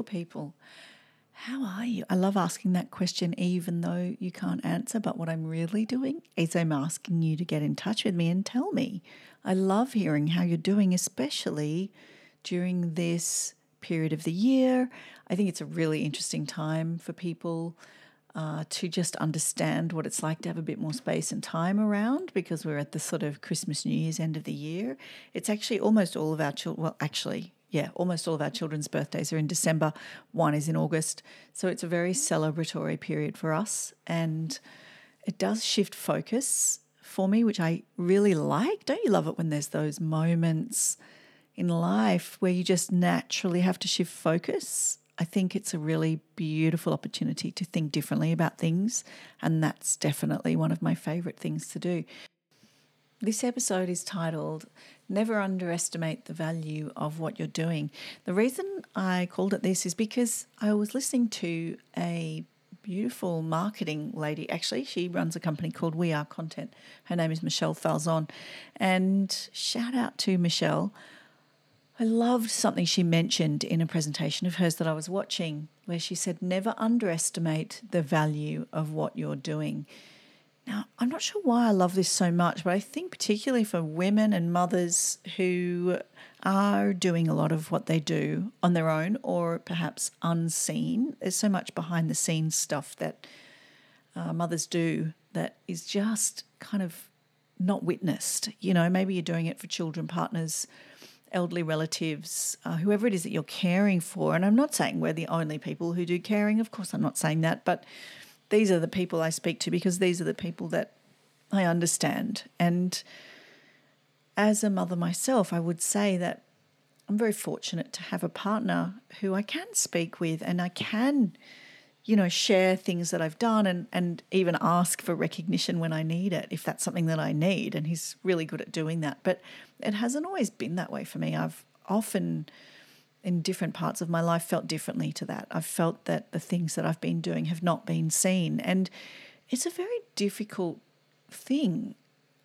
Beautiful people. How are you? I love asking that question, even though you can't answer. But what I'm really doing is I'm asking you to get in touch with me and tell me. I love hearing how you're doing, especially during this period of the year. I think it's a really interesting time for people uh, to just understand what it's like to have a bit more space and time around because we're at the sort of Christmas, New Year's end of the year. It's actually almost all of our children, well, actually, yeah, almost all of our children's birthdays are in December. One is in August. So it's a very celebratory period for us. And it does shift focus for me, which I really like. Don't you love it when there's those moments in life where you just naturally have to shift focus? I think it's a really beautiful opportunity to think differently about things. And that's definitely one of my favorite things to do. This episode is titled Never Underestimate the Value of What You're Doing. The reason I called it this is because I was listening to a beautiful marketing lady. Actually, she runs a company called We Are Content. Her name is Michelle Falzon. And shout out to Michelle. I loved something she mentioned in a presentation of hers that I was watching, where she said, Never underestimate the value of what you're doing. Now, I'm not sure why I love this so much, but I think particularly for women and mothers who are doing a lot of what they do on their own or perhaps unseen, there's so much behind the scenes stuff that uh, mothers do that is just kind of not witnessed. You know, maybe you're doing it for children, partners, elderly relatives, uh, whoever it is that you're caring for. And I'm not saying we're the only people who do caring, of course, I'm not saying that, but these are the people I speak to because these are the people that I understand. And as a mother myself, I would say that I'm very fortunate to have a partner who I can speak with and I can, you know, share things that I've done and, and even ask for recognition when I need it, if that's something that I need. And he's really good at doing that. But it hasn't always been that way for me. I've often in different parts of my life felt differently to that. I've felt that the things that I've been doing have not been seen. And it's a very difficult thing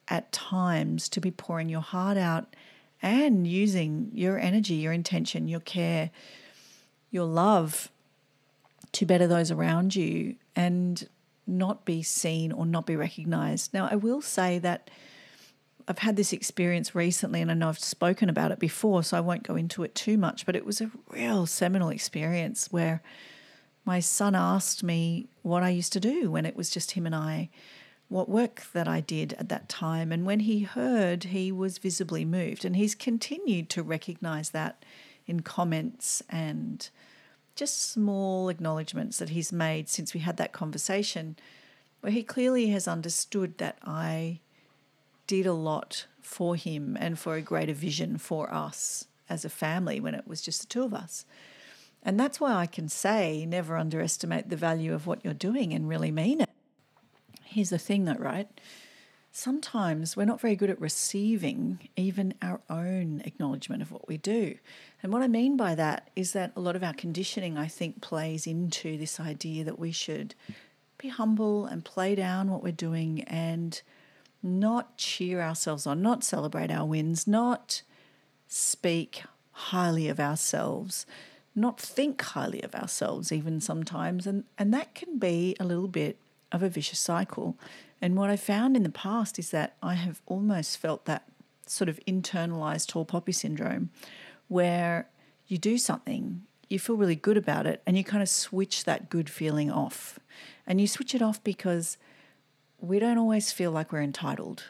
at times to be pouring your heart out and using your energy, your intention, your care, your love to better those around you and not be seen or not be recognized. Now, I will say that I've had this experience recently, and I know I've spoken about it before, so I won't go into it too much. But it was a real seminal experience where my son asked me what I used to do when it was just him and I, what work that I did at that time. And when he heard, he was visibly moved. And he's continued to recognize that in comments and just small acknowledgements that he's made since we had that conversation, where he clearly has understood that I did a lot for him and for a greater vision for us as a family when it was just the two of us. And that's why I can say never underestimate the value of what you're doing and really mean it. Here's the thing though, right? Sometimes we're not very good at receiving even our own acknowledgement of what we do. And what I mean by that is that a lot of our conditioning, I think, plays into this idea that we should be humble and play down what we're doing and not cheer ourselves on, not celebrate our wins, not speak highly of ourselves, not think highly of ourselves, even sometimes. And, and that can be a little bit of a vicious cycle. And what I found in the past is that I have almost felt that sort of internalized tall poppy syndrome where you do something, you feel really good about it, and you kind of switch that good feeling off. And you switch it off because we don't always feel like we're entitled.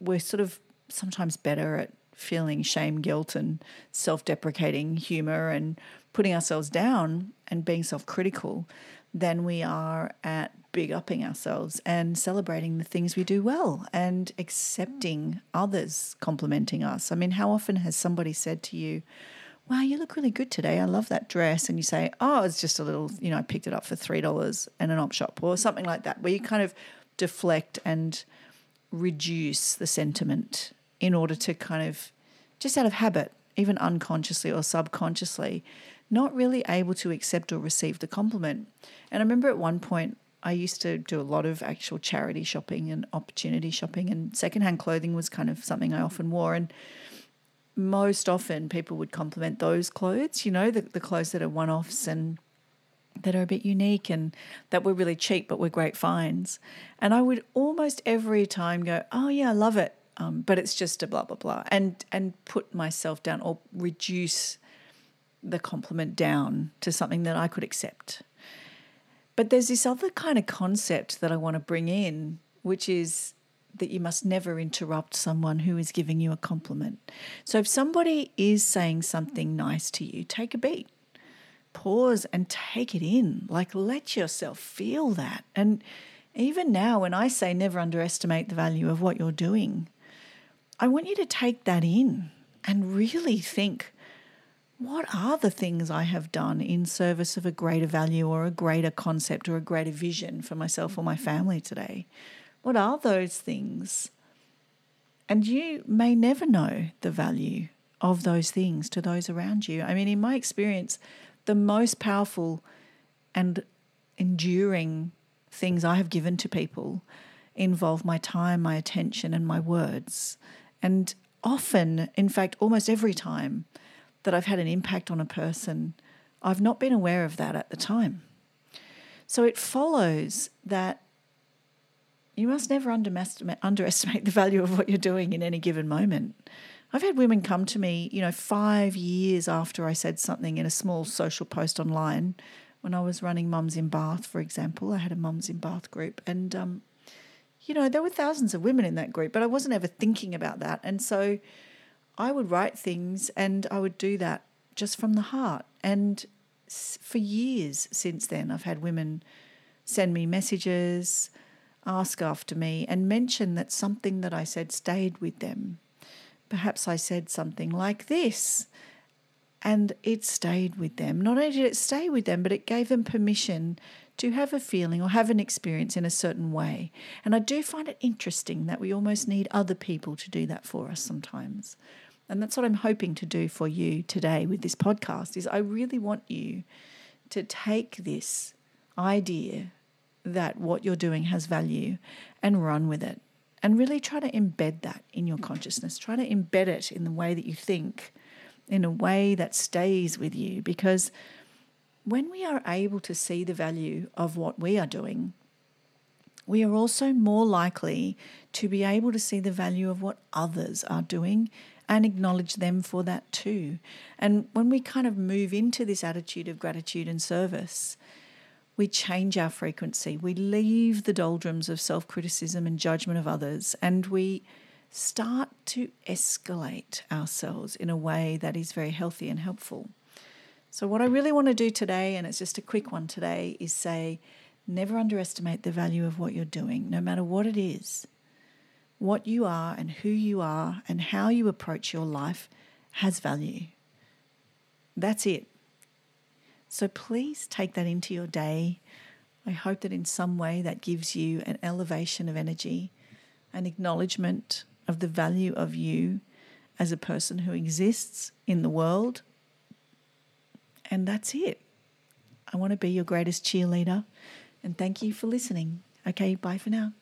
We're sort of sometimes better at feeling shame, guilt, and self deprecating humor and putting ourselves down and being self critical than we are at big upping ourselves and celebrating the things we do well and accepting others complimenting us. I mean, how often has somebody said to you, Wow, you look really good today. I love that dress. And you say, Oh, it's just a little, you know, I picked it up for $3 in an op shop or something like that, where you kind of deflect and reduce the sentiment in order to kind of just out of habit, even unconsciously or subconsciously, not really able to accept or receive the compliment. And I remember at one point I used to do a lot of actual charity shopping and opportunity shopping, and secondhand clothing was kind of something I often wore. And most often people would compliment those clothes, you know, the, the clothes that are one offs and that are a bit unique and that were really cheap but were great finds. And I would almost every time go, oh, yeah, I love it. Um, but it's just a blah, blah, blah. And, and put myself down or reduce the compliment down to something that I could accept. But there's this other kind of concept that I want to bring in, which is that you must never interrupt someone who is giving you a compliment. So if somebody is saying something nice to you, take a beat, pause and take it in. Like let yourself feel that. And even now, when I say never underestimate the value of what you're doing, I want you to take that in and really think what are the things I have done in service of a greater value or a greater concept or a greater vision for myself or my mm-hmm. family today? What are those things? And you may never know the value of those things to those around you. I mean, in my experience, the most powerful and enduring things I have given to people involve my time, my attention, and my words. And often, in fact, almost every time that I've had an impact on a person, I've not been aware of that at the time. So it follows that you must never underestimate the value of what you're doing in any given moment. I've had women come to me, you know, five years after I said something in a small social post online when I was running Mums in Bath, for example. I had a Mums in Bath group, and, um, you know, there were thousands of women in that group, but I wasn't ever thinking about that. And so I would write things and I would do that just from the heart. And for years since then, I've had women send me messages ask after me and mention that something that I said stayed with them. Perhaps I said something like this, and it stayed with them. Not only did it stay with them, but it gave them permission to have a feeling or have an experience in a certain way. And I do find it interesting that we almost need other people to do that for us sometimes. And that's what I'm hoping to do for you today with this podcast is I really want you to take this idea that what you're doing has value and run with it. And really try to embed that in your consciousness. Try to embed it in the way that you think, in a way that stays with you. Because when we are able to see the value of what we are doing, we are also more likely to be able to see the value of what others are doing and acknowledge them for that too. And when we kind of move into this attitude of gratitude and service, we change our frequency. We leave the doldrums of self criticism and judgment of others, and we start to escalate ourselves in a way that is very healthy and helpful. So, what I really want to do today, and it's just a quick one today, is say never underestimate the value of what you're doing, no matter what it is. What you are and who you are and how you approach your life has value. That's it. So please take that into your day. I hope that in some way that gives you an elevation of energy, an acknowledgement of the value of you as a person who exists in the world. And that's it. I want to be your greatest cheerleader. And thank you for listening. Okay, bye for now.